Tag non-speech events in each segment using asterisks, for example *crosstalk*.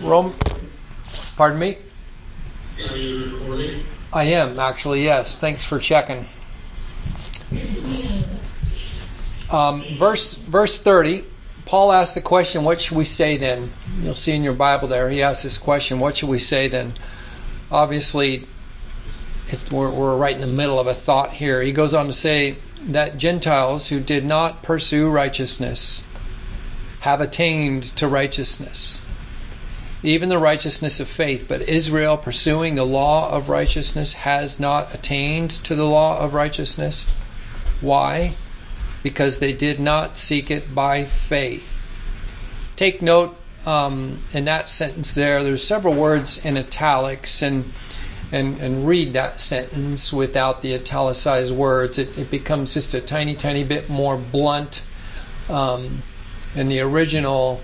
Rome. Pardon me. Are you recording? I am actually. Yes. Thanks for checking. Um, verse verse 30. Paul asks the question, "What should we say then?" You'll see in your Bible there. He asks this question, "What should we say then?" Obviously, we're, we're right in the middle of a thought here. He goes on to say that Gentiles who did not pursue righteousness have attained to righteousness, even the righteousness of faith. But Israel, pursuing the law of righteousness, has not attained to the law of righteousness. Why? Because they did not seek it by faith. Take note um, in that sentence there, there's several words in italics, and and, and read that sentence without the italicized words, it, it becomes just a tiny, tiny bit more blunt. Um, and the original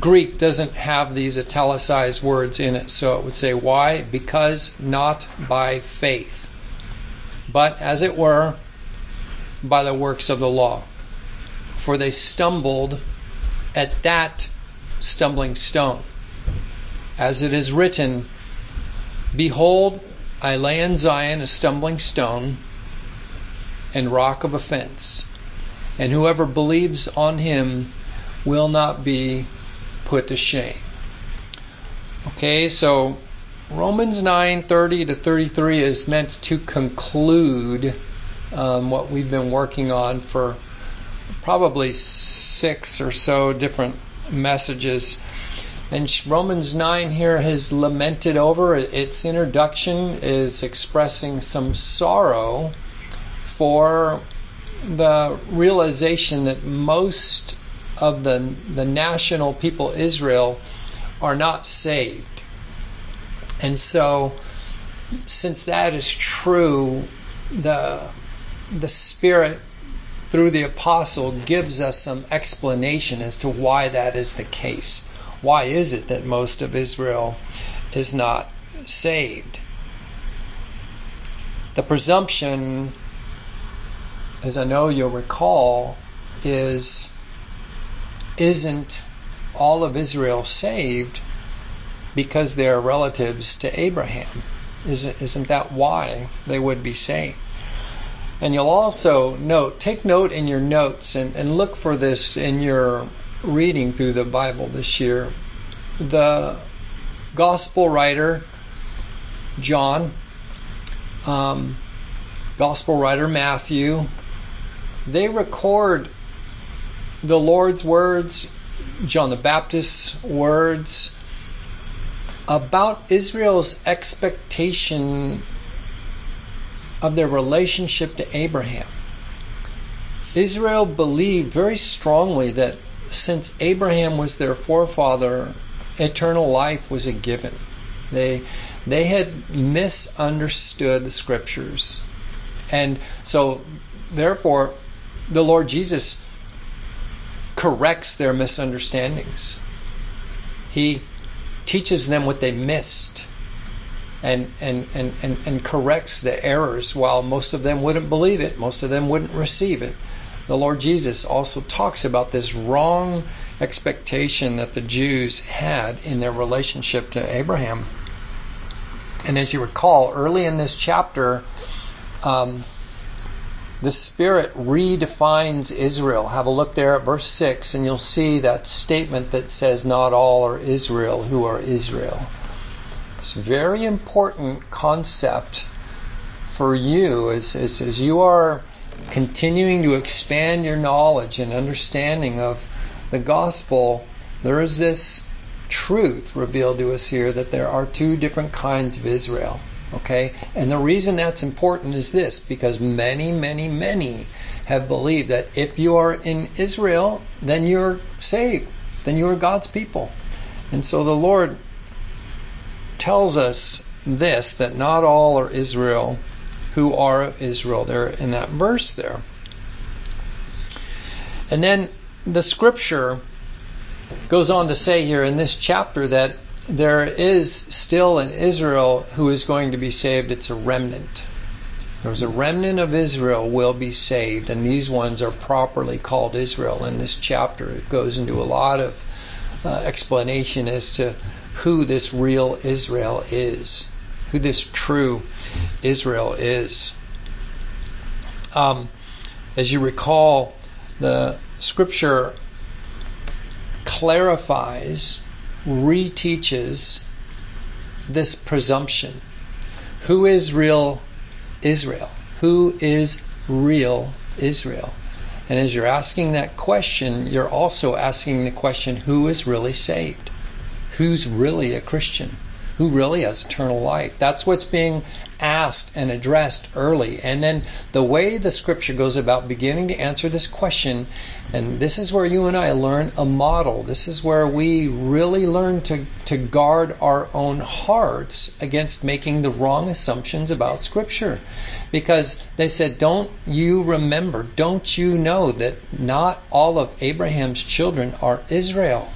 Greek doesn't have these italicized words in it, so it would say, Why? Because not by faith, but as it were, by the works of the law. For they stumbled at that stumbling stone. As it is written, Behold, I lay in Zion a stumbling stone and rock of offense, and whoever believes on him will not be put to shame. Okay, so Romans 9:30 to 33 is meant to conclude um, what we've been working on for probably six or so different messages. And Romans 9 here has lamented over. Its introduction is expressing some sorrow for the realization that most of the, the national people Israel are not saved. And so, since that is true, the, the Spirit through the apostle gives us some explanation as to why that is the case. Why is it that most of Israel is not saved? The presumption, as I know you'll recall, is isn't all of Israel saved because they're relatives to Abraham? Isn't, isn't that why they would be saved? And you'll also note, take note in your notes and, and look for this in your reading through the Bible this year. The gospel writer, John, um, gospel writer, Matthew, they record the Lord's words, John the Baptist's words about Israel's expectation of their relationship to Abraham. Israel believed very strongly that since Abraham was their forefather, eternal life was a given. They they had misunderstood the scriptures. And so therefore the Lord Jesus corrects their misunderstandings. He teaches them what they missed and, and, and, and, and corrects the errors while most of them wouldn't believe it, most of them wouldn't receive it. The Lord Jesus also talks about this wrong expectation that the Jews had in their relationship to Abraham. And as you recall, early in this chapter, um, the Spirit redefines Israel. Have a look there at verse 6, and you'll see that statement that says, Not all are Israel who are Israel. It's a very important concept for you as, as, as you are continuing to expand your knowledge and understanding of the gospel. There is this truth revealed to us here that there are two different kinds of Israel. Okay? And the reason that's important is this because many, many, many have believed that if you are in Israel, then you're saved, then you are God's people. And so the Lord tells us this that not all are Israel who are Israel. There in that verse there. And then the scripture goes on to say here in this chapter that there is still an Israel who is going to be saved. It's a remnant. There's a remnant of Israel will be saved, and these ones are properly called Israel. In this chapter, it goes into a lot of uh, explanation as to who this real Israel is, who this true Israel is. Um, as you recall, the scripture clarifies, reteaches this presumption. Who is real Israel? Who is real Israel? And as you're asking that question, you're also asking the question who is really saved? Who's really a Christian? Who really has eternal life? That's what's being asked and addressed early. And then the way the scripture goes about beginning to answer this question, and this is where you and I learn a model. This is where we really learn to, to guard our own hearts against making the wrong assumptions about scripture. Because they said, Don't you remember, don't you know that not all of Abraham's children are Israel?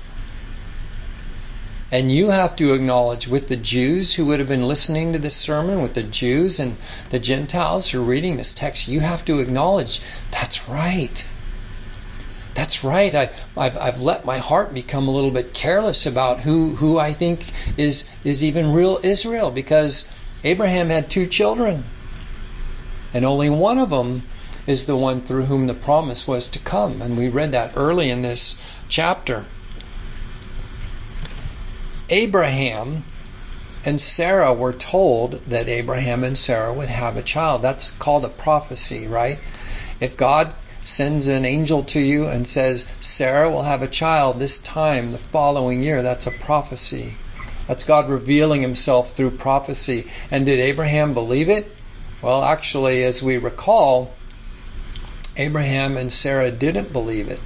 And you have to acknowledge with the Jews who would have been listening to this sermon, with the Jews and the Gentiles who are reading this text, you have to acknowledge that's right. That's right. I, have I've let my heart become a little bit careless about who, who I think is, is even real Israel because Abraham had two children. And only one of them is the one through whom the promise was to come. And we read that early in this chapter. Abraham and Sarah were told that Abraham and Sarah would have a child. That's called a prophecy, right? If God sends an angel to you and says, Sarah will have a child this time, the following year, that's a prophecy. That's God revealing himself through prophecy. And did Abraham believe it? Well, actually, as we recall, Abraham and Sarah didn't believe it.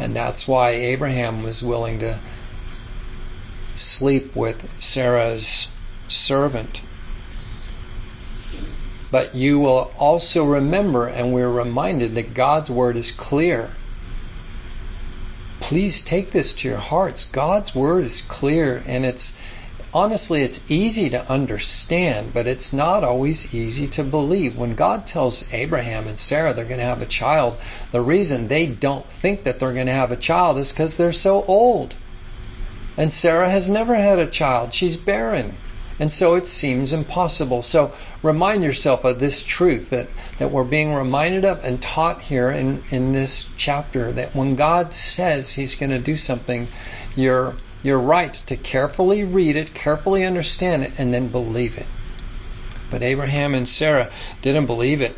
And that's why Abraham was willing to sleep with Sarah's servant. But you will also remember, and we're reminded that God's word is clear. Please take this to your hearts. God's word is clear, and it's honestly, it's easy to understand, but it's not always easy to believe. When God tells Abraham and Sarah they're going to have a child, the reason they don't think that they're going to have a child is because they're so old. And Sarah has never had a child. She's barren. And so it seems impossible. So remind yourself of this truth that, that we're being reminded of and taught here in, in this chapter that when God says He's going to do something, you're, you're right to carefully read it, carefully understand it, and then believe it. But Abraham and Sarah didn't believe it.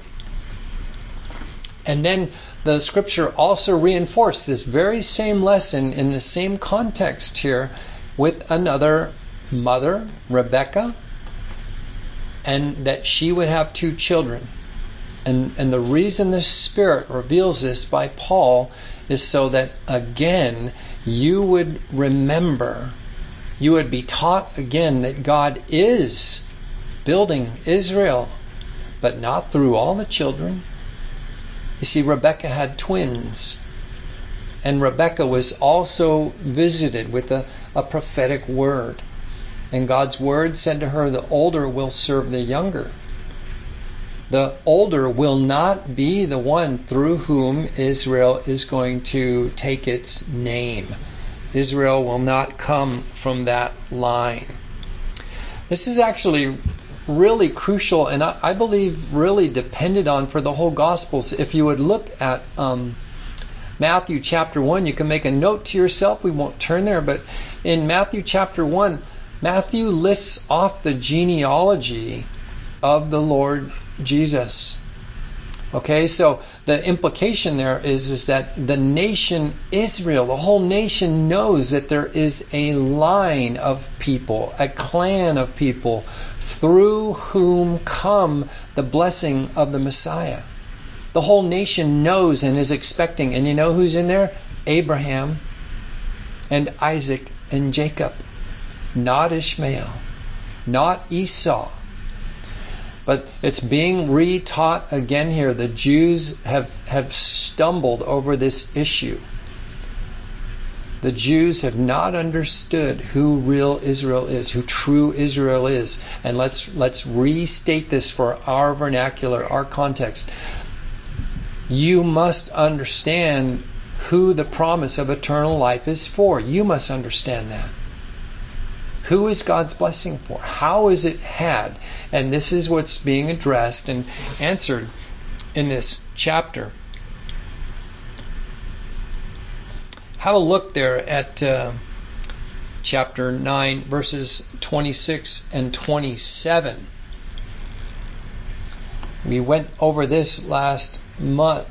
And then the scripture also reinforced this very same lesson in the same context here with another mother, Rebecca, and that she would have two children. And, and the reason the Spirit reveals this by Paul is so that, again, you would remember, you would be taught again that God is building Israel, but not through all the children, you see, Rebecca had twins. And Rebecca was also visited with a, a prophetic word. And God's word said to her, The older will serve the younger. The older will not be the one through whom Israel is going to take its name. Israel will not come from that line. This is actually really crucial and I, I, believe really depended on for the whole Gospels. If you would look at um, Matthew chapter 1, you can make a note to yourself. We won't turn there, but in Matthew chapter 1, Matthew lists off the genealogy of the Lord Jesus. Okay, so the implication there is, is that the nation Israel, the whole nation knows that there is a line of people, a clan of people through whom come the blessing of the Messiah. The whole nation knows and is expecting. And you know who's in there? Abraham and Isaac and Jacob. Not Ishmael, not Esau. But it's being retaught again here. The Jews have, have stumbled over this issue the Jews have not understood who real Israel is, who true Israel is. And let's let's restate this for our vernacular, our context. You must understand who the promise of eternal life is for. You must understand that. Who is God's blessing for? How is it had? And this is what's being addressed and answered in this chapter. Have a look there at uh, chapter 9, verses 26 and 27. We went over this last month.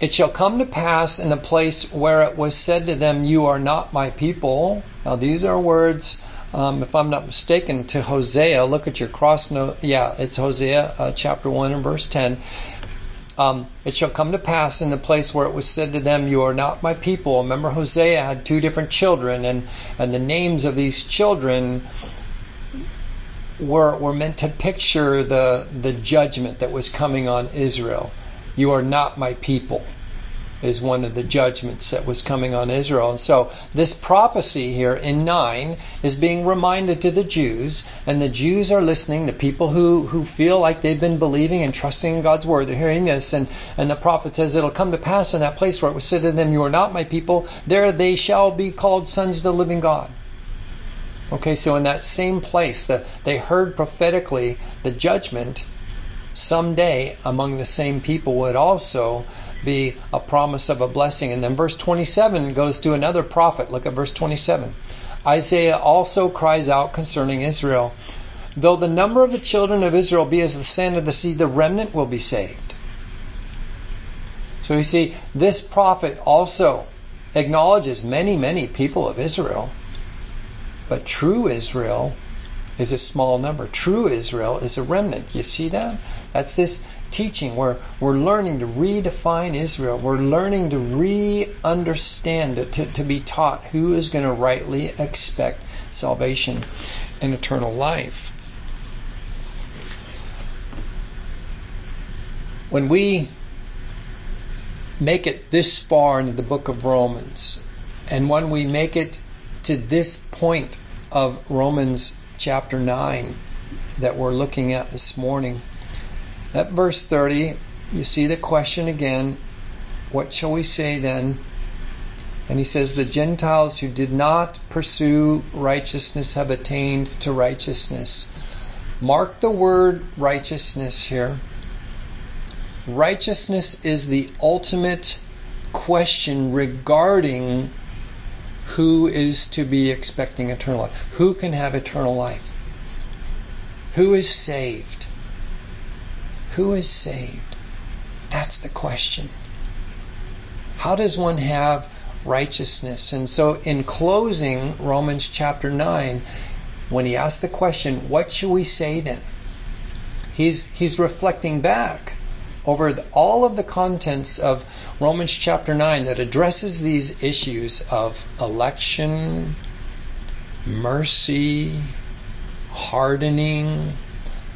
It shall come to pass in the place where it was said to them, You are not my people. Now, these are words, um, if I'm not mistaken, to Hosea. Look at your cross note. Yeah, it's Hosea uh, chapter 1 and verse 10. Um, it shall come to pass in the place where it was said to them, You are not my people. Remember, Hosea had two different children, and, and the names of these children were, were meant to picture the, the judgment that was coming on Israel. You are not my people, is one of the judgments that was coming on Israel. And so this prophecy here in 9 is being reminded to the Jews, and the Jews are listening, the people who, who feel like they've been believing and trusting in God's word, they're hearing this, and, and the prophet says, It'll come to pass in that place where it was said to them, You are not my people, there they shall be called sons of the living God. Okay, so in that same place, that they heard prophetically the judgment someday among the same people would also be a promise of a blessing. And then verse 27 goes to another prophet. Look at verse 27. Isaiah also cries out concerning Israel Though the number of the children of Israel be as the sand of the sea, the remnant will be saved. So you see, this prophet also acknowledges many, many people of Israel. But true Israel is a small number. True Israel is a remnant. You see that? That's this teaching where we're learning to redefine Israel. We're learning to re understand it, to, to be taught who is going to rightly expect salvation and eternal life. When we make it this far into the book of Romans, and when we make it to this point of Romans chapter 9 that we're looking at this morning, at verse 30, you see the question again what shall we say then? And he says, The Gentiles who did not pursue righteousness have attained to righteousness. Mark the word righteousness here. Righteousness is the ultimate question regarding who is to be expecting eternal life. Who can have eternal life? Who is saved? Who is saved? That's the question. How does one have righteousness? And so, in closing Romans chapter 9, when he asks the question, What shall we say then? He's, he's reflecting back over the, all of the contents of Romans chapter 9 that addresses these issues of election, mercy, hardening,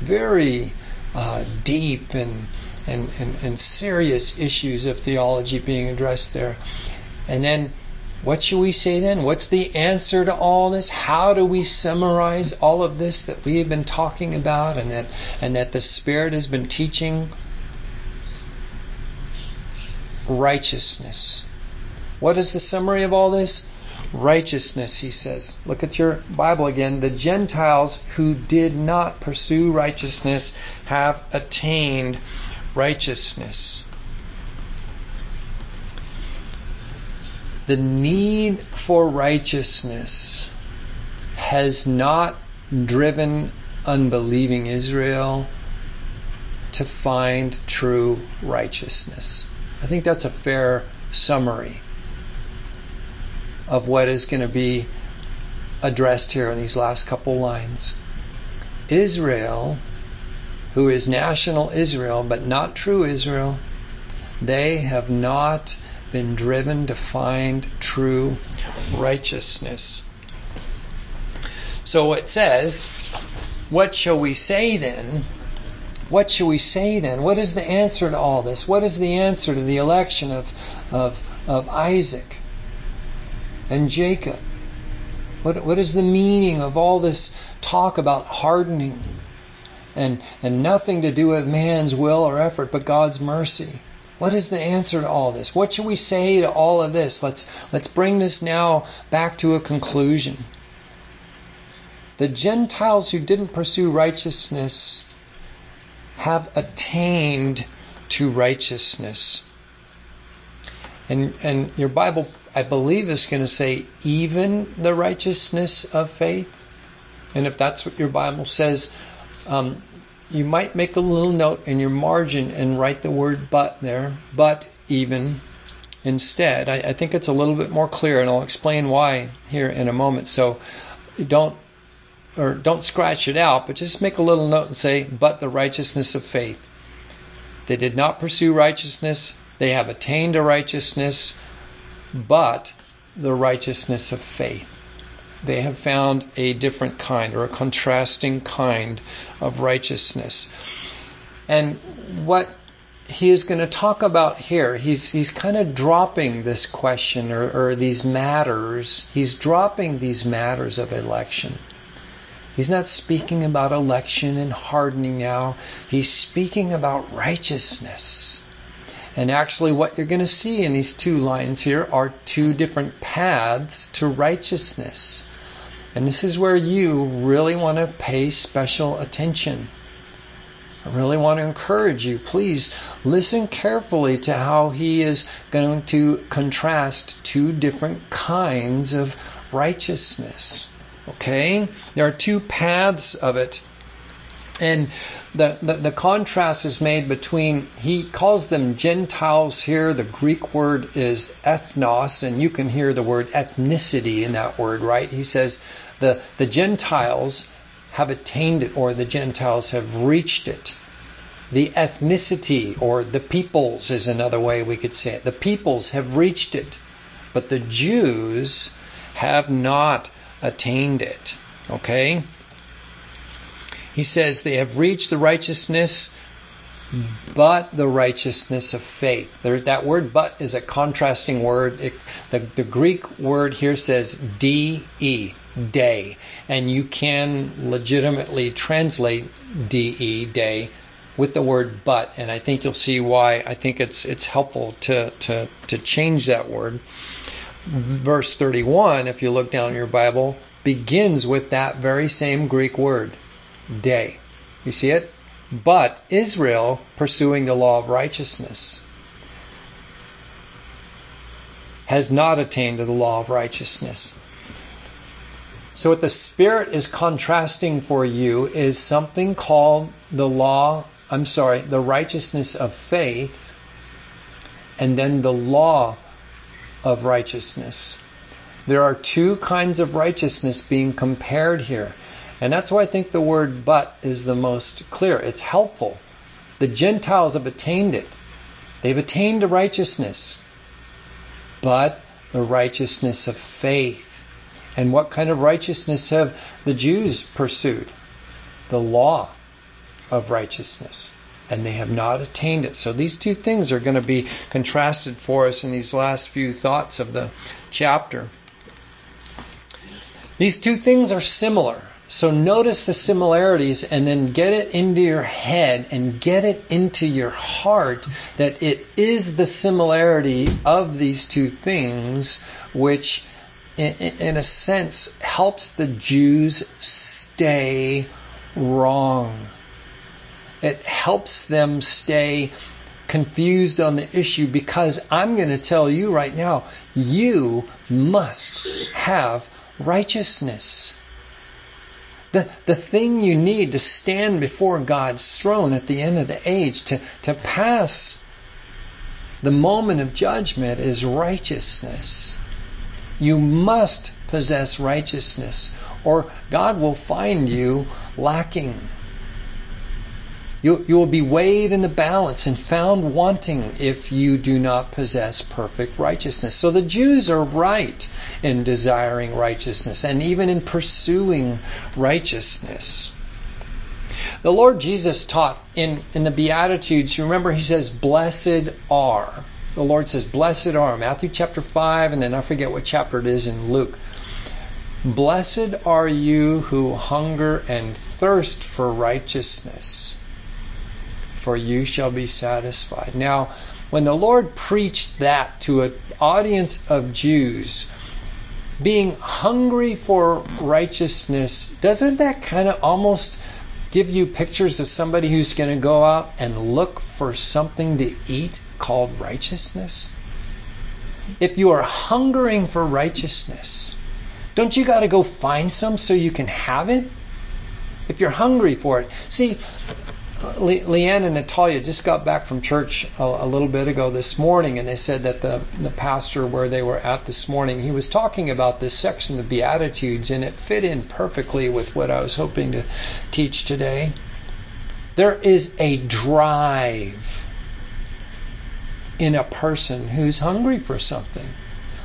very uh, deep and, and, and, and serious issues of theology being addressed there. And then what should we say then? What's the answer to all this? How do we summarize all of this that we have been talking about and that and that the Spirit has been teaching? Righteousness. What is the summary of all this? Righteousness, he says. Look at your Bible again. The Gentiles who did not pursue righteousness have attained righteousness. The need for righteousness has not driven unbelieving Israel to find true righteousness. I think that's a fair summary of what is going to be addressed here in these last couple lines. Israel, who is national Israel but not true Israel, they have not been driven to find true righteousness. So it says, What shall we say then? What shall we say then? What is the answer to all this? What is the answer to the election of, of, of Isaac and Jacob? What, what is the meaning of all this talk about hardening and, and nothing to do with man's will or effort but God's mercy? What is the answer to all this? What should we say to all of this? Let's let's bring this now back to a conclusion. The Gentiles who didn't pursue righteousness have attained to righteousness. And and your Bible I believe is going to say even the righteousness of faith. And if that's what your Bible says, um, you might make a little note in your margin and write the word but there, but even instead. I, I, think it's a little bit more clear, and I'll explain why here in a moment. So don't or don't scratch it out, but just make a little note and say, but the righteousness of faith. They did not pursue righteousness, they have attained a righteousness, but the righteousness of faith they have found a different kind or a contrasting kind of righteousness. And what he is going to talk about here, he's, he's kind of dropping this question or, or these matters. He's dropping these matters of election. He's not speaking about election and hardening now. He's speaking about righteousness. And actually, what you're going to see in these two lines here are two different paths to righteousness. And this is where you really want to pay special attention. I really want to encourage you. Please listen carefully to how he is going to contrast two different kinds of righteousness. Okay? There are two paths of it. And the, the, the, contrast is made between, he calls them Gentiles here. The Greek word is ethnos, and you can hear the word ethnicity in that word, right? He says the, the Gentiles have attained it, or the Gentiles have reached it. The ethnicity, or the peoples, is another way we could say it. The peoples have reached it, but the Jews have not attained it. Okay? He says they have reached the righteousness, but the righteousness of faith. There, that word "but" is a contrasting word. It, the, the Greek word here says "de," day, and you can legitimately translate "de," day, with the word "but," and I think you'll see why. I think it's it's helpful to to to change that word. Verse 31, if you look down in your Bible, begins with that very same Greek word day. You see it? But Israel pursuing the law of righteousness has not attained to the law of righteousness. So, what the Spirit is contrasting for you is something called the law, I'm sorry, the righteousness of faith, and then the law of righteousness. There are two kinds of righteousness being compared here. And that's why I think the word but is the most clear. It's helpful. The Gentiles have attained it, they've attained to righteousness, but the righteousness of faith. And what kind of righteousness have the Jews pursued? The law of righteousness. And they have not attained it. So these two things are going to be contrasted for us in these last few thoughts of the chapter. These two things are similar. So notice the similarities and then get it into your head and get it into your heart that it is the similarity of these two things which, in, a sense, helps the Jews stay wrong. It helps them stay confused on the issue because I'm going to tell you right now, you must have righteousness. The, the thing you need to stand before God's throne at the end of the age, to, to pass the moment of judgment, is righteousness. You must possess righteousness, or God will find you lacking. You, you will be weighed in the balance and found wanting if you do not possess perfect righteousness. So the Jews are right in desiring righteousness and even in pursuing righteousness. The Lord Jesus taught in, in the Beatitudes, you remember he says, Blessed are. The Lord says, Blessed are. Matthew chapter 5, and then I forget what chapter it is in Luke. Blessed are you who hunger and thirst for righteousness for you shall be satisfied. Now, when the Lord preached that to an audience of Jews, being hungry for righteousness, doesn't that kind of almost give you pictures of somebody who's going to go out and look for something to eat called righteousness? If you are hungering for righteousness, don't you got to go find some so you can have it? If you're hungry for it. See, Le- Leanne and Natalia just got back from church a, a, little bit ago this morning, and they said that the, the pastor where they were at this morning, he was talking about this section of Beatitudes, and it fit in perfectly with what I was hoping to teach today. There is a drive in a person who's hungry for something.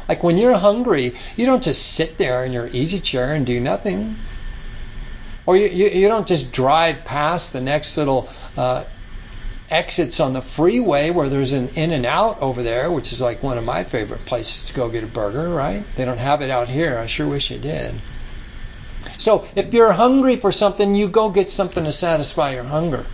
Like when you're hungry, you don't just sit there in your easy chair and do nothing. Or you, you, you don't just drive past the next little uh, exits on the freeway where there's an In-N-Out over there, which is like one of my favorite places to go get a burger, right? They don't have it out here. I sure wish they did. So if you're hungry for something, you go get something to satisfy your hunger.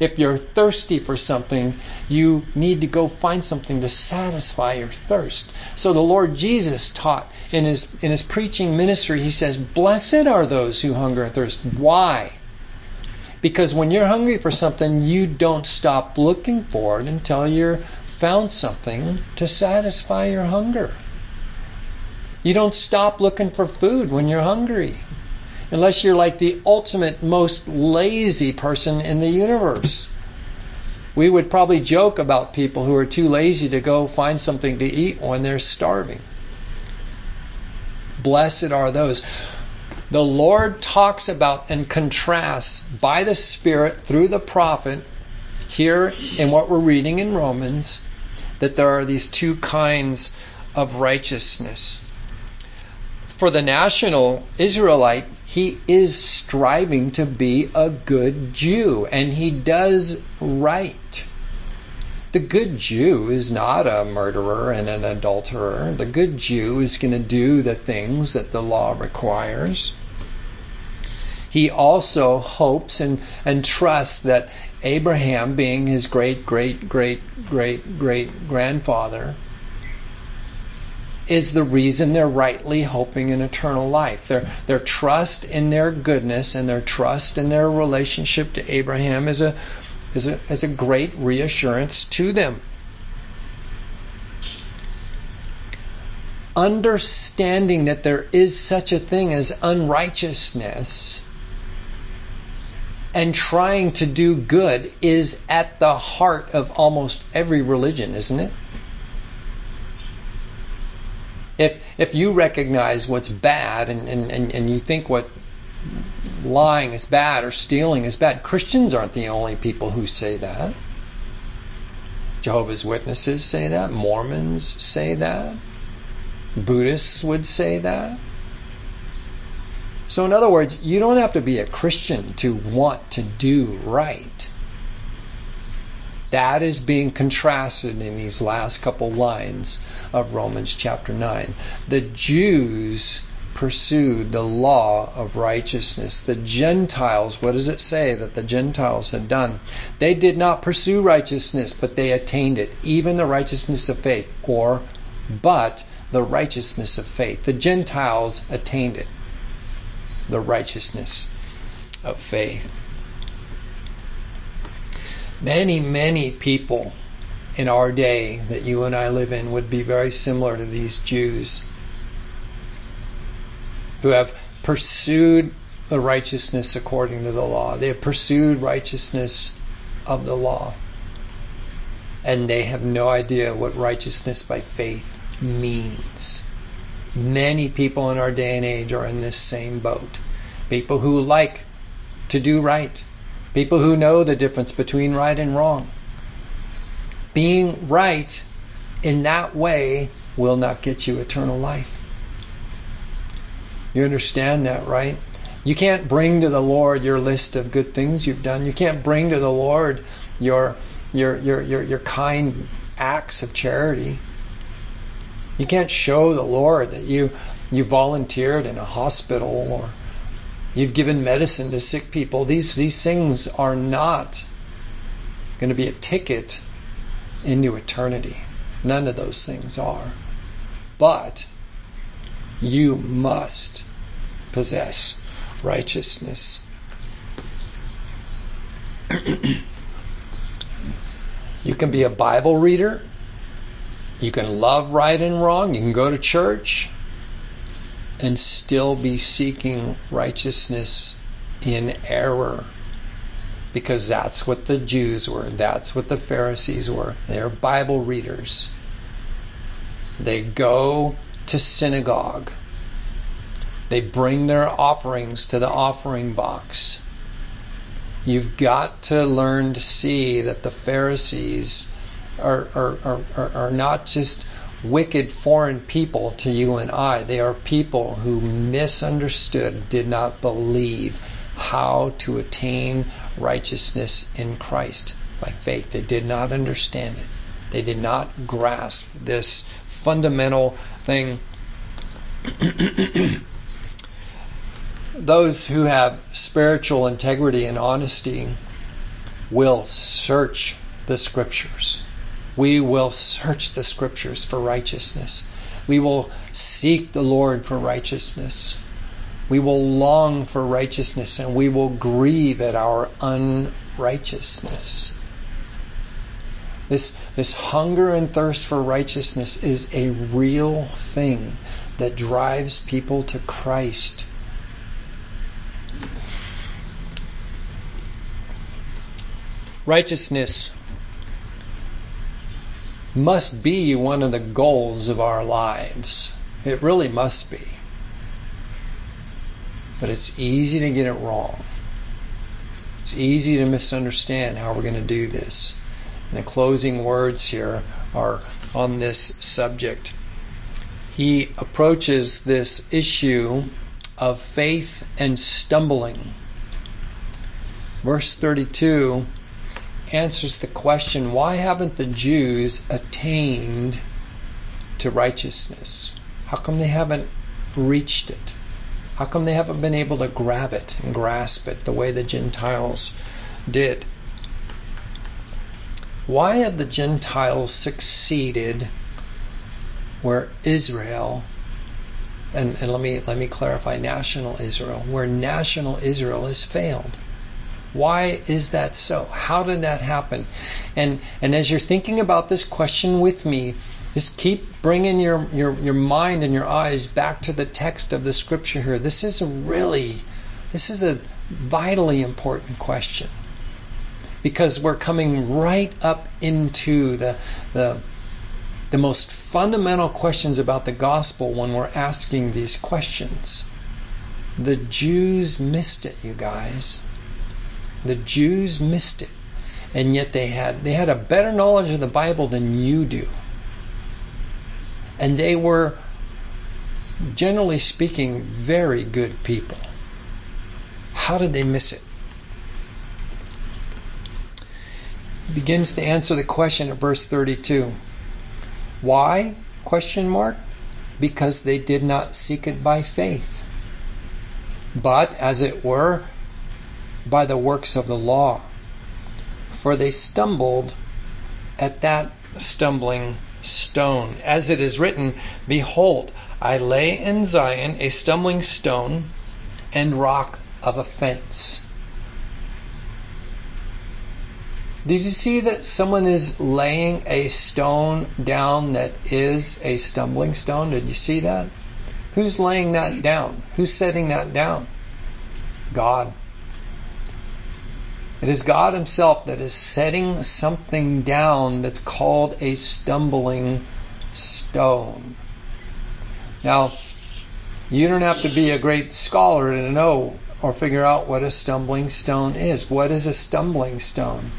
If you're thirsty for something, you need to go find something to satisfy your thirst. So the Lord Jesus taught in his in his preaching ministry, he says, "Blessed are those who hunger and thirst." Why? Because when you're hungry for something, you don't stop looking for it until you're found something to satisfy your hunger. You don't stop looking for food when you're hungry unless you're like the ultimate, most lazy person in the universe. We would probably joke about people who are too lazy to go find something to eat when they're starving. Blessed are those. The Lord talks about and contrasts by the Spirit through the prophet here in what we're reading in Romans that there are these two kinds of righteousness. For the national Israelite, he is striving to be a good Jew, and he does right. The good Jew is not a murderer and an adulterer. The good Jew is going to do the things that the law requires. He also hopes and, and trusts that Abraham, being his great, great, great, great, great grandfather, is the reason they're rightly hoping in eternal life. Their, their trust in their goodness and their trust in their relationship to Abraham is a, is a, is a great reassurance to them. Understanding that there is such a thing as unrighteousness and trying to do good is at the heart of almost every religion, isn't it? If if you recognize what's bad and, and, and, and you think what lying is bad or stealing is bad, Christians aren't the only people who say that. Jehovah's Witnesses say that, Mormons say that, Buddhists would say that. So, in other words, you don't have to be a Christian to want to do right. That is being contrasted in these last couple lines of Romans chapter 9. The Jews pursued the law of righteousness. The Gentiles, what does it say that the Gentiles had done? They did not pursue righteousness, but they attained it, even the righteousness of faith, or but the righteousness of faith. The Gentiles attained it, the righteousness of faith. Many, many people in our day that you and I live in would be very similar to these Jews who have pursued the righteousness according to the law. They have pursued righteousness of the law. And they have no idea what righteousness by faith means. Many people in our day and age are in this same boat. People who like to do right, People who know the difference between right and wrong. Being right in that way will not get you eternal life. You understand that, right? You can't bring to the Lord your list of good things you've done. You can't bring to the Lord your your your your, your kind acts of charity. You can't show the Lord that you you volunteered in a hospital or You've given medicine to sick people. These, these things are not going to be a ticket into eternity. None of those things are. But you must possess righteousness. *clears throat* you can be a Bible reader. You can love right and wrong. You can go to church and still be seeking righteousness in error. Because that's what the Jews were. That's what the Pharisees were. They're Bible readers. They go to synagogue. They bring their offerings to the offering box. You've got to learn to see that the Pharisees are, are, are, are not just wicked foreign people to you and I. They are people who misunderstood, did not believe how to attain righteousness in Christ by faith. They did not understand it. They did not grasp this fundamental thing. Those who have spiritual integrity and honesty will search the scriptures. We will search the scriptures for righteousness. We will seek the Lord for righteousness. We will long for righteousness and we will grieve at our unrighteousness. This, this hunger and thirst for righteousness is a real thing that drives people to Christ. Righteousness must be one of the goals of our lives. It really must be. But it's easy to get it wrong. It's easy to misunderstand how we're going to do this. And the closing words here are on this subject. He approaches this issue of faith and stumbling. Verse 32 answers the question why haven't the Jews attained to righteousness? How come they haven't reached it? How come they haven't been able to grab it and grasp it the way the Gentiles did? Why have the Gentiles succeeded where Israel and, and let me let me clarify national Israel, where national Israel has failed? Why is that so? How did that happen? And and as you're thinking about this question with me, just keep bringing your, your, your mind and your eyes back to the text of the scripture here. This is a really, this is a vitally important question because we're coming right up into the, the, the most fundamental questions about the gospel when we're asking these questions. The Jews missed it, you guys. The Jews missed it. And yet they had they had a better knowledge of the Bible than you do. And they were generally speaking very good people. How did they miss it? Begins to answer the question at verse 32. Why? Question mark. Because they did not seek it by faith, but as it were by the works of the law. For they stumbled at that stumbling stone. As it is written, Behold, I lay in Zion a stumbling stone and rock of offense. Did you see that someone is laying a stone down that is a stumbling stone? Did you see that? Who's laying that down? Who's setting that down? God. It is God Himself that is setting something down that's called a stumbling stone. Now, you don't have to be a great scholar to know or figure out what a stumbling stone is. What is a stumbling stone?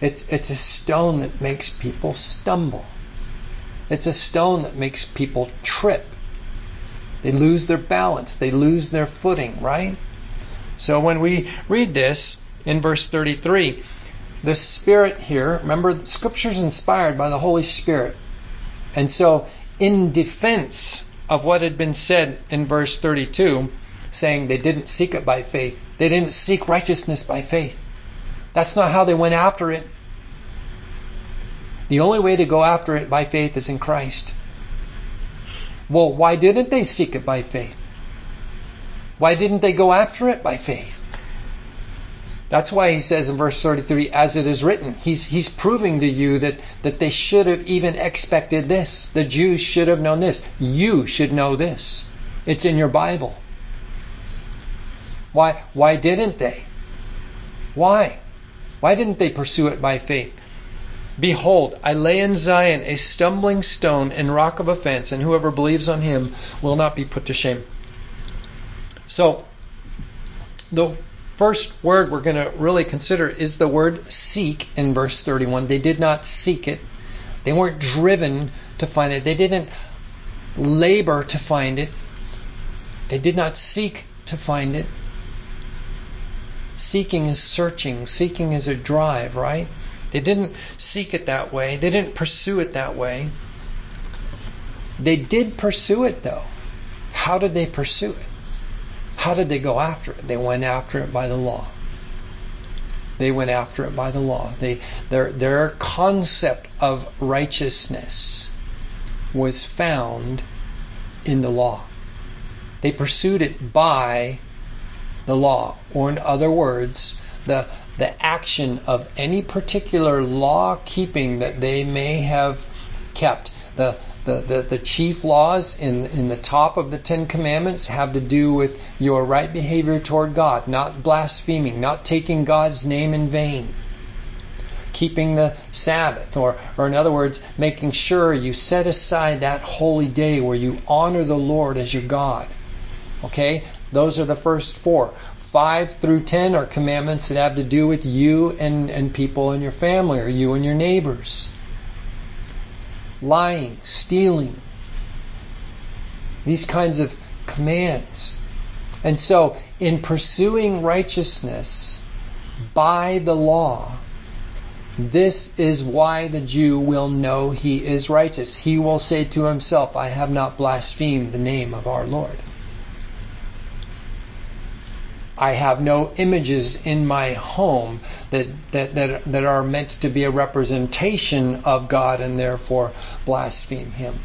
It's, it's a stone that makes people stumble. It's a stone that makes people trip. They lose their balance, they lose their footing, right? So when we read this, in verse 33. The Spirit here, remember, Scripture is inspired by the Holy Spirit. And so, in defense of what had been said in verse 32, saying they didn't seek it by faith, they didn't seek righteousness by faith. That's not how they went after it. The only way to go after it by faith is in Christ. Well, why didn't they seek it by faith? Why didn't they go after it by faith? That's why he says in verse 33, as it is written, he's, he's proving to you that, that they should have even expected this. The Jews should have known this. You should know this. It's in your Bible. Why, why didn't they? Why? Why didn't they pursue it by faith? Behold, I lay in Zion a stumbling stone and rock of offense, and whoever believes on him will not be put to shame. So, the first word we're going to really consider is the word seek in verse 31. They did not seek it, they weren't driven to find it, they didn't labor to find it, they did not seek to find it. Seeking is searching, seeking is a drive, right? They didn't seek it that way, they didn't pursue it that way. They did pursue it though. How did they pursue it? How did they go after it? They went after it by the law. They went after it by the law. They, their, their concept of righteousness was found in the law. They pursued it by the law, or in other words, the, the action of any particular law keeping that they may have kept. The, the, the, the chief laws in, in the top of the Ten Commandments have to do with your right behavior toward God, not blaspheming, not taking God's name in vain, keeping the Sabbath, or, or in other words, making sure you set aside that holy day where you honor the Lord as your God. Okay? Those are the first four. Five through ten are commandments that have to do with you and, and people in your family or you and your neighbors lying, stealing, these kinds of commands. And so, in pursuing righteousness by the law, this is why the Jew will know he is righteous. He will say to himself, I have not blasphemed the name of our Lord. I have no images in my home that, that, that, that are meant to be a representation of God and therefore blaspheme Him.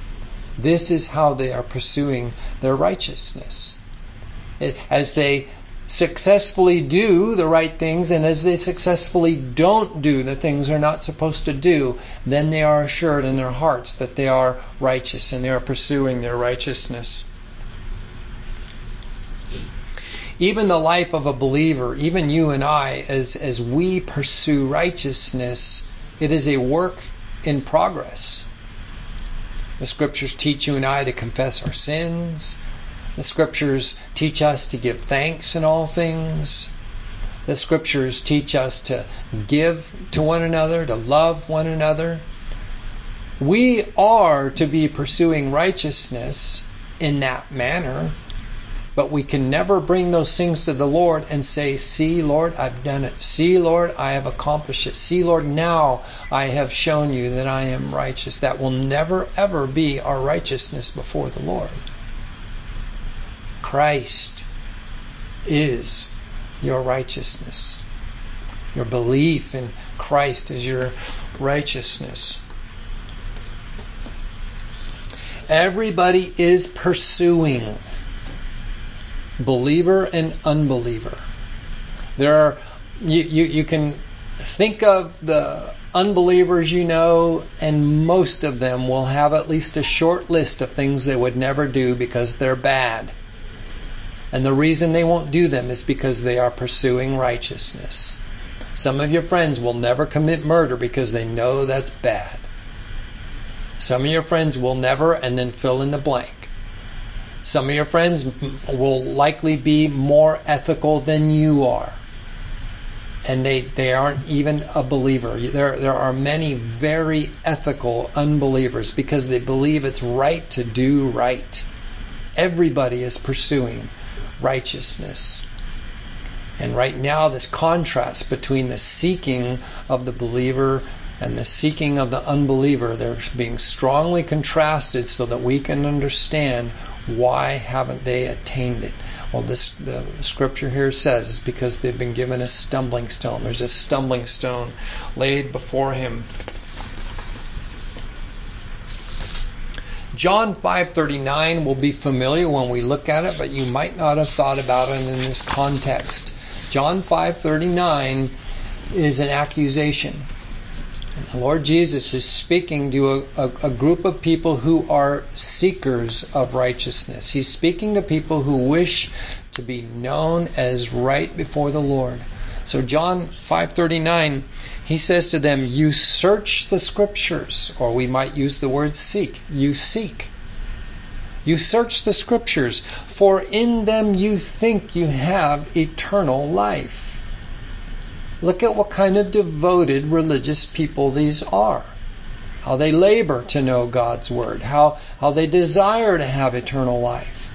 This is how they are pursuing their righteousness. As they successfully do the right things and as they successfully don't do the things they're not supposed to do, then they are assured in their hearts that they are righteous and they are pursuing their righteousness even the life of a believer, even you and I, as, as we pursue righteousness, it is a work in progress. The scriptures teach you and I to confess our sins. The scriptures teach us to give thanks in all things. The scriptures teach us to give to one another, to love one another. We are to be pursuing righteousness in that manner. But we can never bring those things to the Lord and say, See, Lord, I've done it. See, Lord, I have accomplished it. See, Lord, now I have shown you that I am righteous. That will never, ever be our righteousness before the Lord. Christ is your righteousness. Your belief in Christ is your righteousness. Everybody is pursuing believer and unbeliever. There are you, you, you can think of the unbelievers you know, and most of them will have at least a short list of things they would never do because they're bad. And the reason they won't do them is because they are pursuing righteousness. Some of your friends will never commit murder because they know that's bad. Some of your friends will never, and then fill in the blank. Some of your friends will likely be more ethical than you are. And they, they aren't even a believer. There, there are many very ethical unbelievers because they believe it's right to do right. Everybody is pursuing righteousness. And right now, this contrast between the seeking of the believer and the seeking of the unbeliever, they're being strongly contrasted so that we can understand why haven't they attained it? Well, this the scripture here says because they've been given a stumbling stone. There's a stumbling stone laid before him. John 5:39 will be familiar when we look at it, but you might not have thought about it in this context. John 5:39 is an accusation. The Lord Jesus is speaking to a, a, a, group of people who are seekers of righteousness. He's speaking to people who wish to be known as right before the Lord. So John 5:39 he says to them, "You search the scriptures," or we might use the word seek. You seek. You search the scriptures, for in them you think you have eternal life. Look at what kind of devoted religious people these are. How they labor to know God's Word. How, how they desire to have eternal life.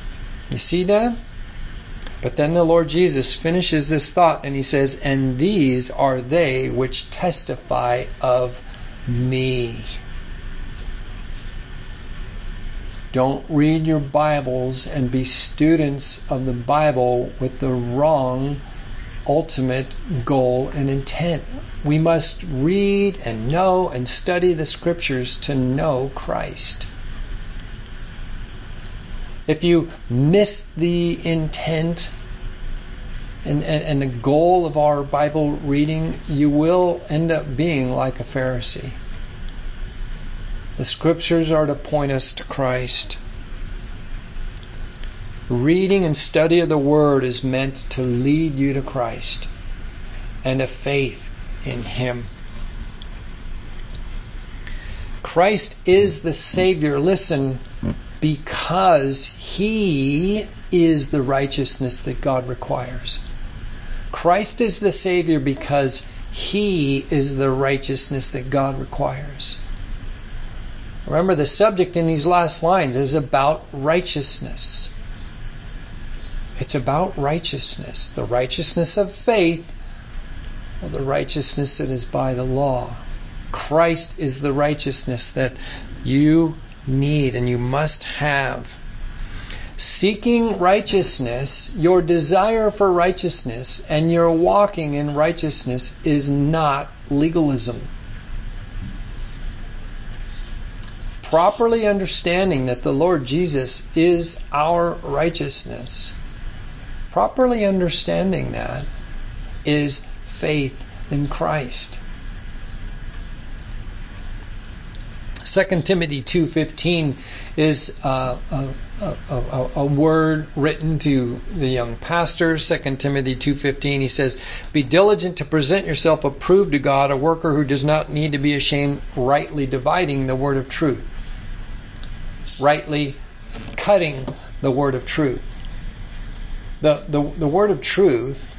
You see that? But then the Lord Jesus finishes this thought and he says, And these are they which testify of me. Don't read your Bibles and be students of the Bible with the wrong ultimate goal and intent. We must read and know and study the scriptures to know Christ. If you miss the intent and, and, and, the goal of our Bible reading, you will end up being like a Pharisee. The scriptures are to point us to Christ. Reading and study of the Word is meant to lead you to Christ and to faith in Him. Christ is the Savior, listen, because He is the righteousness that God requires. Christ is the Savior because He is the righteousness that God requires. Remember, the subject in these last lines is about righteousness. It's about righteousness, the righteousness of faith, or the righteousness that is by the law. Christ is the righteousness that you need and you must have. Seeking righteousness, your desire for righteousness, and your walking in righteousness is not legalism. Properly understanding that the Lord Jesus is our righteousness Properly understanding that is faith in Christ. 2 Timothy 2:15 is uh, a, a, a, word written to the young pastor. 2 Timothy 2:15 he says, "Be diligent to present yourself approved to God, a worker who does not need to be ashamed, rightly dividing the word of truth." Rightly cutting the word of truth the, the, the word of truth,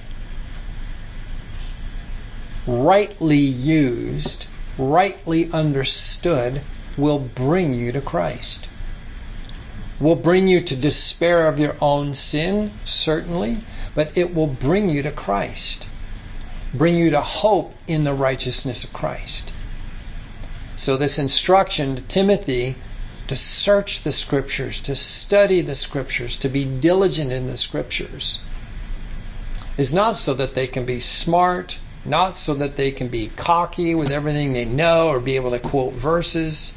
rightly used, rightly understood, will bring you to Christ. Will bring you to despair of your own sin, certainly, but it will bring you to Christ. Bring you to hope in the righteousness of Christ. So, this instruction to Timothy to search the scriptures, to study the scriptures, to be diligent in the scriptures, is not so that they can be smart, not so that they can be cocky with everything they know or be able to quote verses.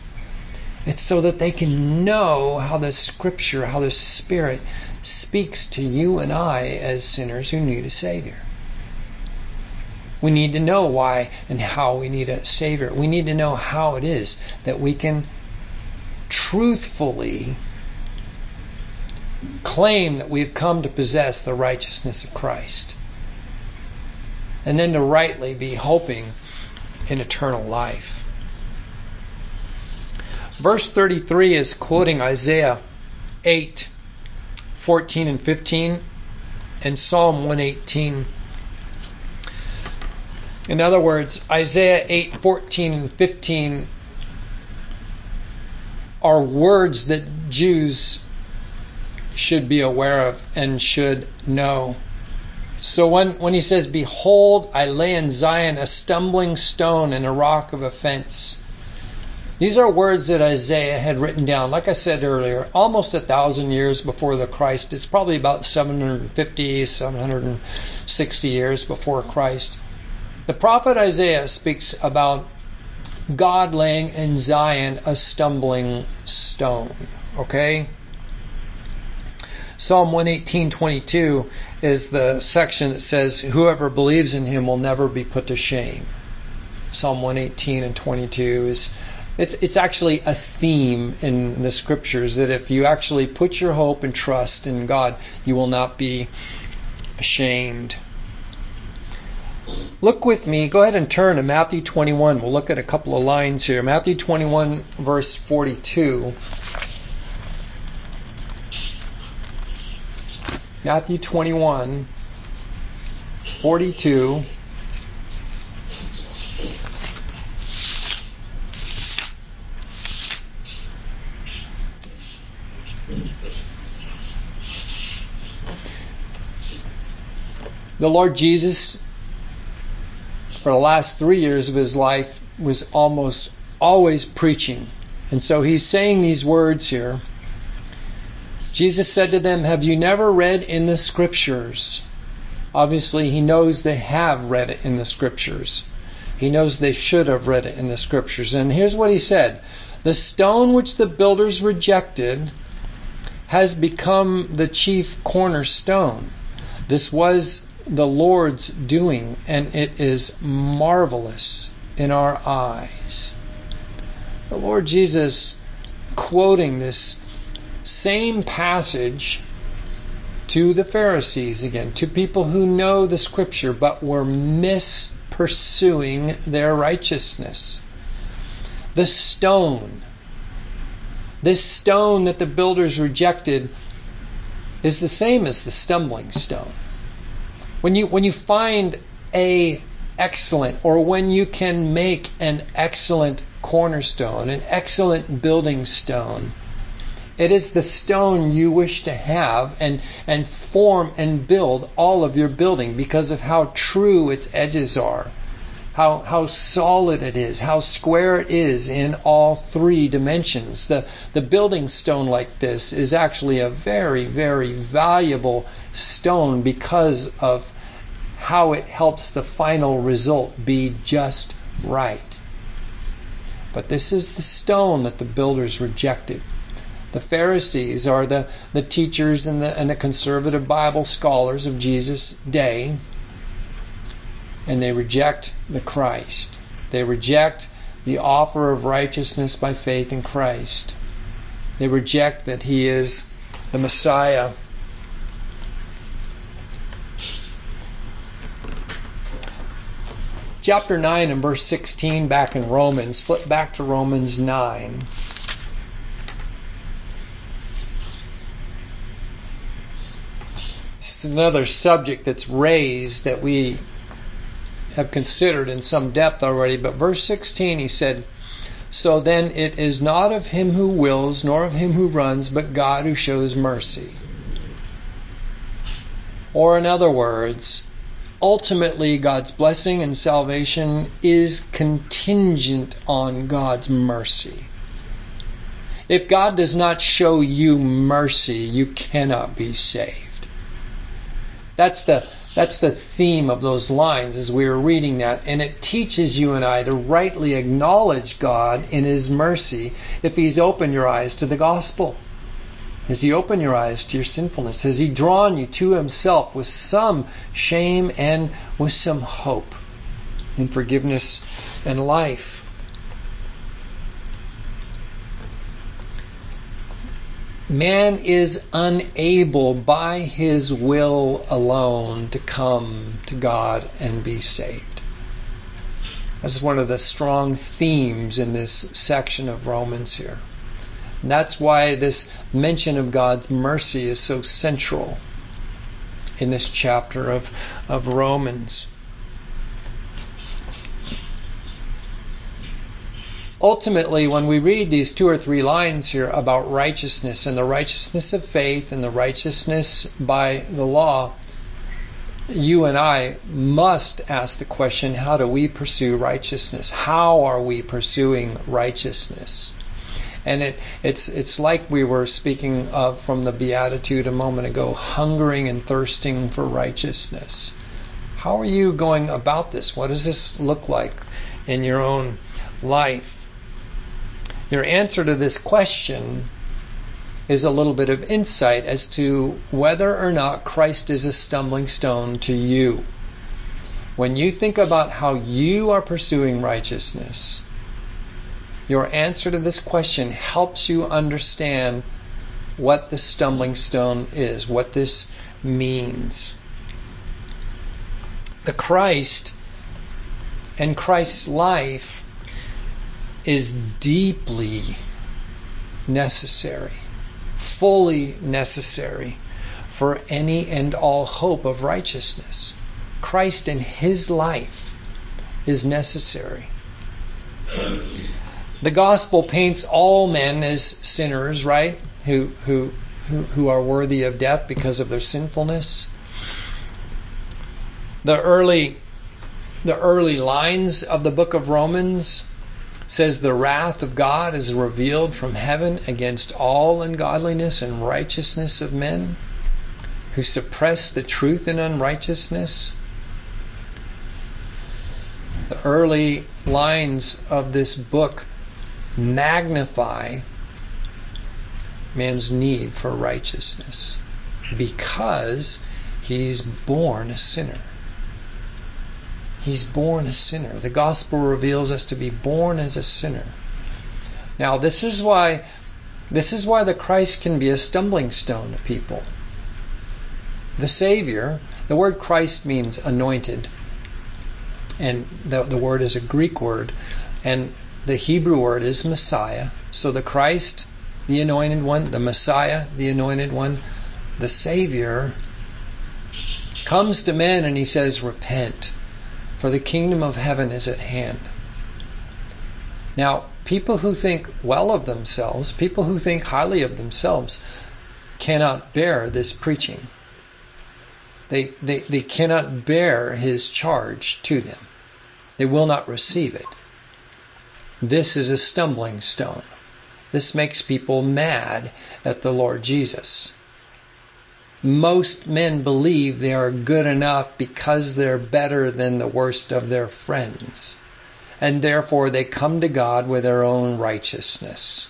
It's so that they can know how the scripture, how the Spirit speaks to you and I as sinners who need a Savior. We need to know why and how we need a Savior. We need to know how it is that we can truthfully claim that we've come to possess the righteousness of Christ. And then to rightly be hoping in eternal life. Verse 33 is quoting Isaiah 8 14 and 15 and Psalm 118. In other words, Isaiah 8 14 and 15 are words that Jews should be aware of and should know. So when, when he says, Behold, I lay in Zion a stumbling stone and a rock of offense, these are words that Isaiah had written down, like I said earlier, almost a thousand years before the Christ. It's probably about 750, 760 years before Christ. The prophet Isaiah speaks about God laying in Zion a stumbling stone. Okay? Psalm 118:22 is the section that says whoever believes in him will never be put to shame. Psalm 118 and 22 is it's it's actually a theme in the scriptures that if you actually put your hope and trust in God, you will not be ashamed. Look with me, go ahead and turn to Matthew 21. We'll look at a couple of lines here. Matthew 21 verse 42. Matthew 21 42 The Lord Jesus, for the last three years of his life, was almost always preaching. And so he's saying these words here. Jesus said to them, Have you never read in the scriptures? Obviously, he knows they have read it in the scriptures. He knows they should have read it in the scriptures. And here's what he said The stone which the builders rejected has become the chief cornerstone. This was the Lord's doing, and it is marvelous in our eyes. The Lord Jesus quoting this same passage to the Pharisees again, to people who know the scripture but were mispursuing their righteousness. The stone, this stone that the builders rejected, is the same as the stumbling stone. When you when you find a excellent or when you can make an excellent cornerstone, an excellent building stone, it is the stone you wish to have and and form and build all of your building because of how true its edges are. How, how solid it is, how square it is in all three dimensions. The, the building stone like this is actually a very, very valuable stone because of how it helps the final result be just right. But this is the stone that the builders rejected. The Pharisees are the, the teachers and the, and the conservative Bible scholars of Jesus' day, and they reject the Christ. They reject the offer of righteousness by faith in Christ. They reject that He is the Messiah chapter 9 and verse 16 back in Romans. Flip back to Romans 9. This is another subject that's raised that we have considered in some depth already. But verse 16, he said, So then it is not of him who wills, nor of him who runs, but God who shows mercy. Or in other words, ultimately God's blessing and salvation is contingent on God's mercy. If God does not show you mercy, you cannot be saved. That's the that's the theme of those lines as we were reading that, and it teaches you and I to rightly acknowledge God in His mercy if He's opened your eyes to the gospel. Has He opened your eyes to your sinfulness? Has He drawn you to Himself with some shame and with some hope in forgiveness and life? Man is unable by his will alone to come to God and be saved. This is one of the strong themes in this section of Romans here. And that's why this mention of God's mercy is so central in this chapter of, of Romans. Ultimately, when we read these two or three lines here about righteousness and the righteousness of faith and the righteousness by the law, you and I must ask the question how do we pursue righteousness? How are we pursuing righteousness? And it, it's, it's like we were speaking of from the Beatitude a moment ago hungering and thirsting for righteousness. How are you going about this? What does this look like in your own life? Your answer to this question is a little bit of insight as to whether or not Christ is a stumbling stone to you. When you think about how you are pursuing righteousness, your answer to this question helps you understand what the stumbling stone is, what this means. The Christ and Christ's life is deeply necessary, fully necessary for any and all hope of righteousness. Christ and his life is necessary. The gospel paints all men as sinners, right? Who, who, who, are worthy of death because of their sinfulness. The early, the early lines of the book of Romans says the wrath of God is revealed from heaven against all ungodliness and righteousness of men who suppress the truth in unrighteousness. The early lines of this book magnify man's need for righteousness because he's born a sinner. He's born a sinner. The gospel reveals us to be born as a sinner. Now, this is why this is why the Christ can be a stumbling stone to people. The Savior, the word Christ means anointed. And the, the word is a Greek word. And the Hebrew word is Messiah. So the Christ, the anointed one, the Messiah, the anointed one, the Savior, comes to men and he says, Repent, for the kingdom of heaven is at hand. Now, people who think well of themselves, people who think highly of themselves, cannot bear this preaching. They, they, they cannot bear his charge to them. They will not receive it. This is a stumbling stone. This makes people mad at the Lord Jesus. Most men believe they are good enough because they're better than the worst of their friends. And therefore they come to God with their own righteousness.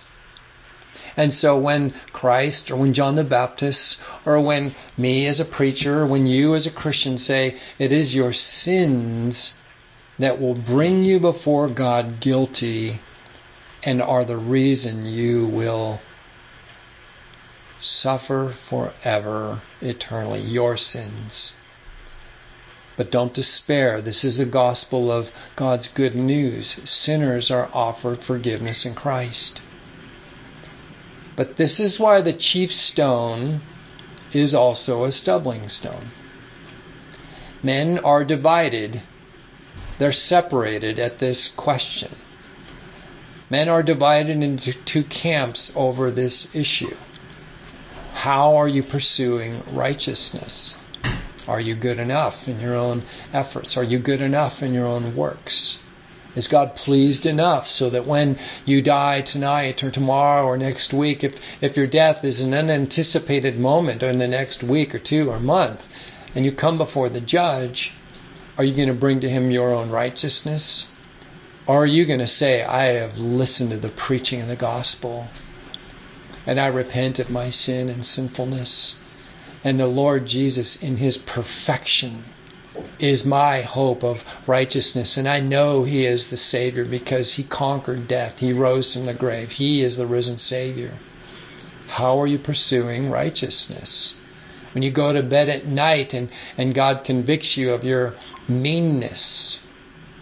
And so when Christ or when John the Baptist or when me as a preacher or when you as a Christian say it is your sins that will bring you before God guilty and are the reason you will suffer forever, eternally, your sins. But don't despair. This is the gospel of God's good news. Sinners are offered forgiveness in Christ. But this is why the chief stone is also a stumbling stone. Men are divided they're separated at this question. Men are divided into two camps over this issue. How are you pursuing righteousness? Are you good enough in your own efforts? Are you good enough in your own works? Is God pleased enough so that when you die tonight or tomorrow or next week, if, if your death is an unanticipated moment or in the next week or two or month, and you come before the judge, are you going to bring to him your own righteousness? Or are you going to say, I have listened to the preaching of the gospel and I repent of my sin and sinfulness? And the Lord Jesus, in his perfection, is my hope of righteousness. And I know he is the Savior because he conquered death. He rose from the grave. He is the risen Savior. How are you pursuing righteousness? When you go to bed at night and, and God convicts you of your meanness,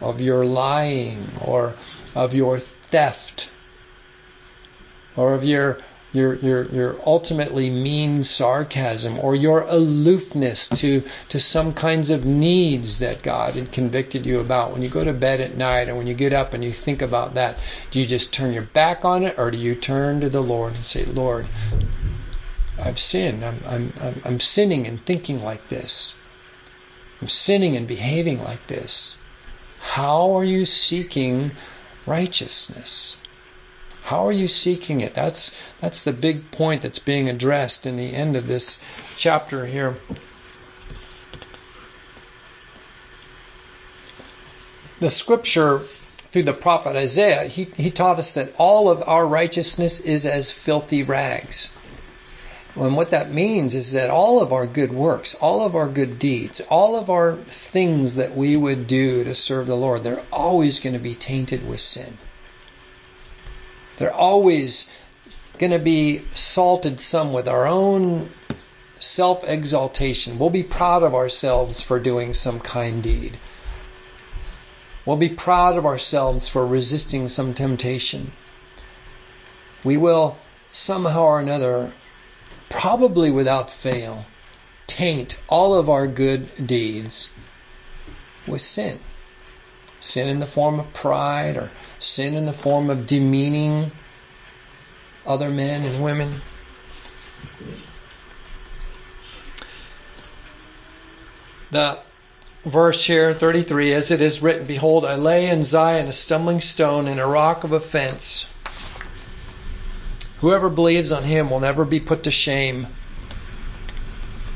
of your lying, or of your theft, or of your your, your, your ultimately mean sarcasm or your aloofness to, to some kinds of needs that God had convicted you about. When you go to bed at night and when you get up and you think about that, do you just turn your back on it or do you turn to the Lord and say, Lord, I've sinned. I'm, I'm, I'm, sinning and thinking like this. I'm sinning and behaving like this. How are you seeking righteousness? How are you seeking it? That's that's the big point that's being addressed in the end of this chapter here. The scripture through the prophet Isaiah, he, he taught us that all of our righteousness is as filthy rags. And what that means is that all of our good works, all of our good deeds, all of our things that we would do to serve the Lord, they're always going to be tainted with sin. They're always going to be salted some with our own self exaltation. We'll be proud of ourselves for doing some kind deed. We'll be proud of ourselves for resisting some temptation. We will somehow or another, probably without fail, taint all of our good deeds with sin. Sin in the form of pride or sin in the form of demeaning other men and women. The verse here, 33, as it is written, Behold, I lay in Zion a stumbling stone and a rock of offense. Whoever believes on him will never be put to shame.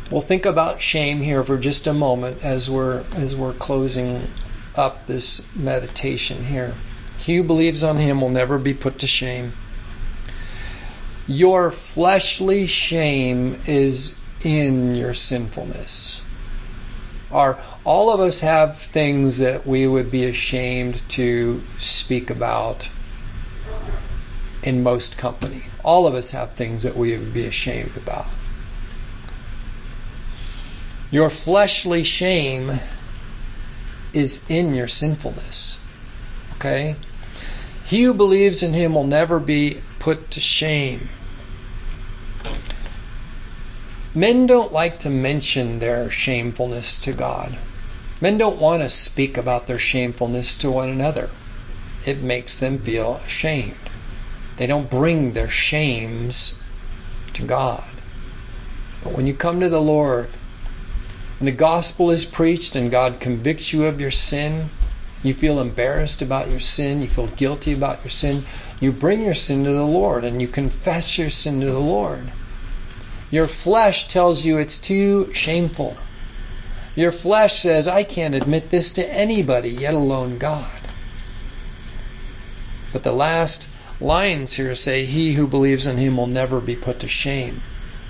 We'll think about shame here for just a moment as we're as we're closing up this meditation here. He who believes on him will never be put to shame. Your fleshly shame is in your sinfulness. Our, all of us have things that we would be ashamed to speak about in most company. All of us have things that we would be ashamed about. Your fleshly shame is in your sinfulness. Okay? He who believes in him will never be put to shame. Men don't like to mention their shamefulness to God. Men don't want to speak about their shamefulness to one another. It makes them feel ashamed. They don't bring their shames to God. But when you come to the Lord, and the gospel is preached and God convicts you of your sin, you feel embarrassed about your sin, you feel guilty about your sin, you bring your sin to the Lord and you confess your sin to the Lord. Your flesh tells you it's too shameful. Your flesh says, I can't admit this to anybody, yet alone God. But the last lines here say, He who believes in him will never be put to shame.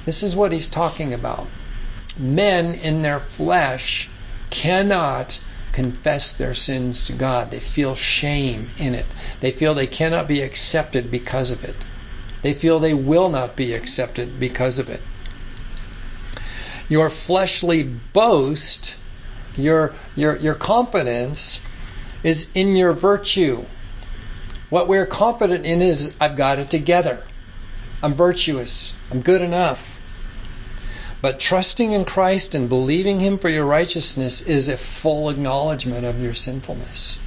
This is what he's talking about. Men in their flesh cannot confess their sins to God. They feel shame in it. They feel they cannot be accepted because of it. They feel they will not be accepted because of it. Your fleshly boast, your, your, your confidence, is in your virtue. What we're confident in is, I've got it together. I'm virtuous. I'm good enough. But trusting in Christ and believing Him for your righteousness is a full acknowledgement of your sinfulness.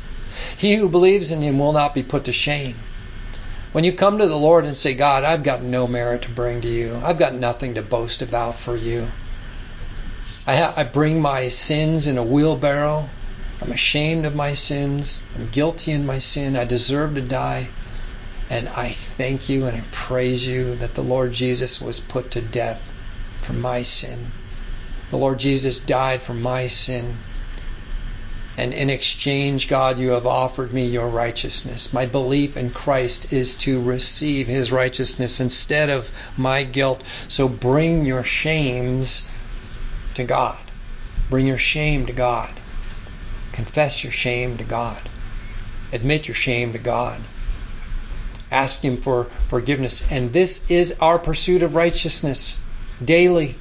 He who believes in Him will not be put to shame. When you come to the Lord and say, God, I've got no merit to bring to you, I've got nothing to boast about for you. I, ha- I bring my sins in a wheelbarrow. I'm ashamed of my sins. I'm guilty in my sin. I deserve to die. And I thank you and I praise you that the Lord Jesus was put to death for my sin. The Lord Jesus died for my sin. And in exchange, God, you have offered me your righteousness. My belief in Christ is to receive his righteousness instead of my guilt. So bring your shames to God. Bring your shame to God. Confess your shame to God. Admit your shame to God. Ask Him for forgiveness. And this is our pursuit of righteousness daily.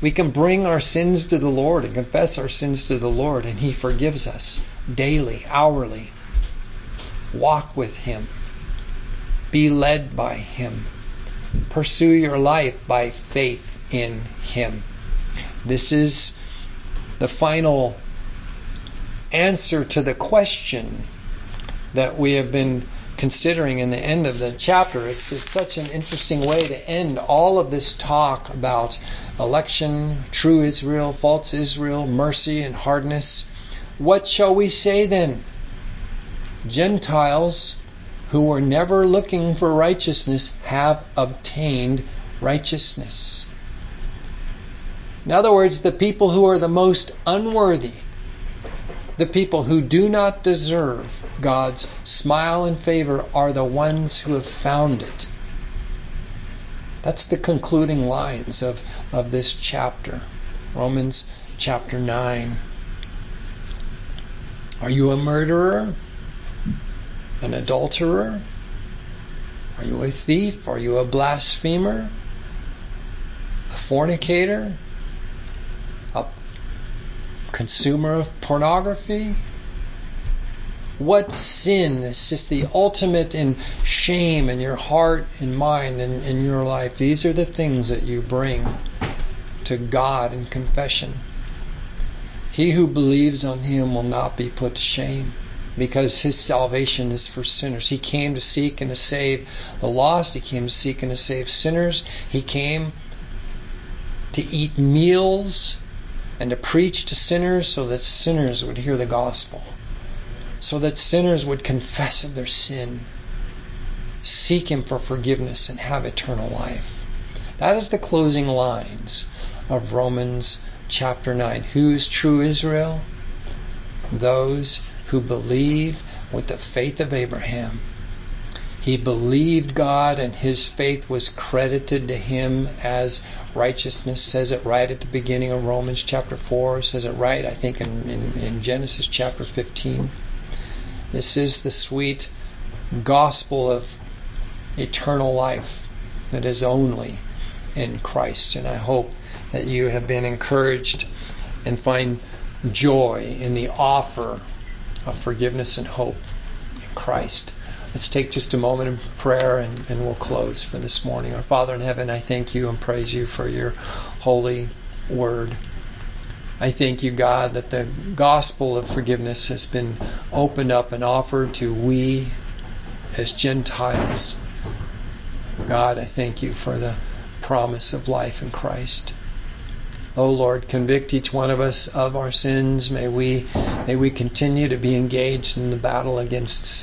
We can bring our sins to the Lord and confess our sins to the Lord, and He forgives us daily, hourly. Walk with Him. Be led by Him. Pursue your life by faith in Him. This is the final answer to the question that we have been considering in the end of the chapter. It's, it's such an interesting way to end all of this talk about election, true Israel, false Israel, mercy, and hardness. What shall we say then? Gentiles who were never looking for righteousness have obtained righteousness. In other words, the people who are the most unworthy, the people who do not deserve God's smile and favor are the ones who have found it. That's the concluding lines of, of this chapter. Romans chapter 9. Are you a murderer? An adulterer? Are you a thief? Are you a blasphemer? A fornicator? Consumer of pornography? What sin is just the ultimate in shame in your heart and mind and in your life? These are the things that you bring to God in confession. He who believes on him will not be put to shame because his salvation is for sinners. He came to seek and to save the lost. He came to seek and to save sinners. He came to eat meals and to preach to sinners so that sinners would hear the gospel so that sinners would confess of their sin, seek Him for forgiveness, and have eternal life. That is the closing lines of Romans chapter 9. Who's true Israel? Those who believe with the faith of Abraham. He believed God and his faith was credited to him as righteousness. Says it right at the beginning of Romans chapter 4. Says it right, I think, in, in, in Genesis chapter 15. This is the sweet gospel of eternal life that is only in Christ. And I hope that you have been encouraged and find joy in the offer of forgiveness and hope in Christ. Let's take just a moment of prayer and, and we'll close for this morning. Our Father in heaven, I thank you and praise you for your holy word. I thank you, God, that the gospel of forgiveness has been opened up and offered to we as Gentiles. God, I thank you for the promise of life in Christ. Oh Lord, convict each one of us of our sins. May we may we continue to be engaged in the battle against sin.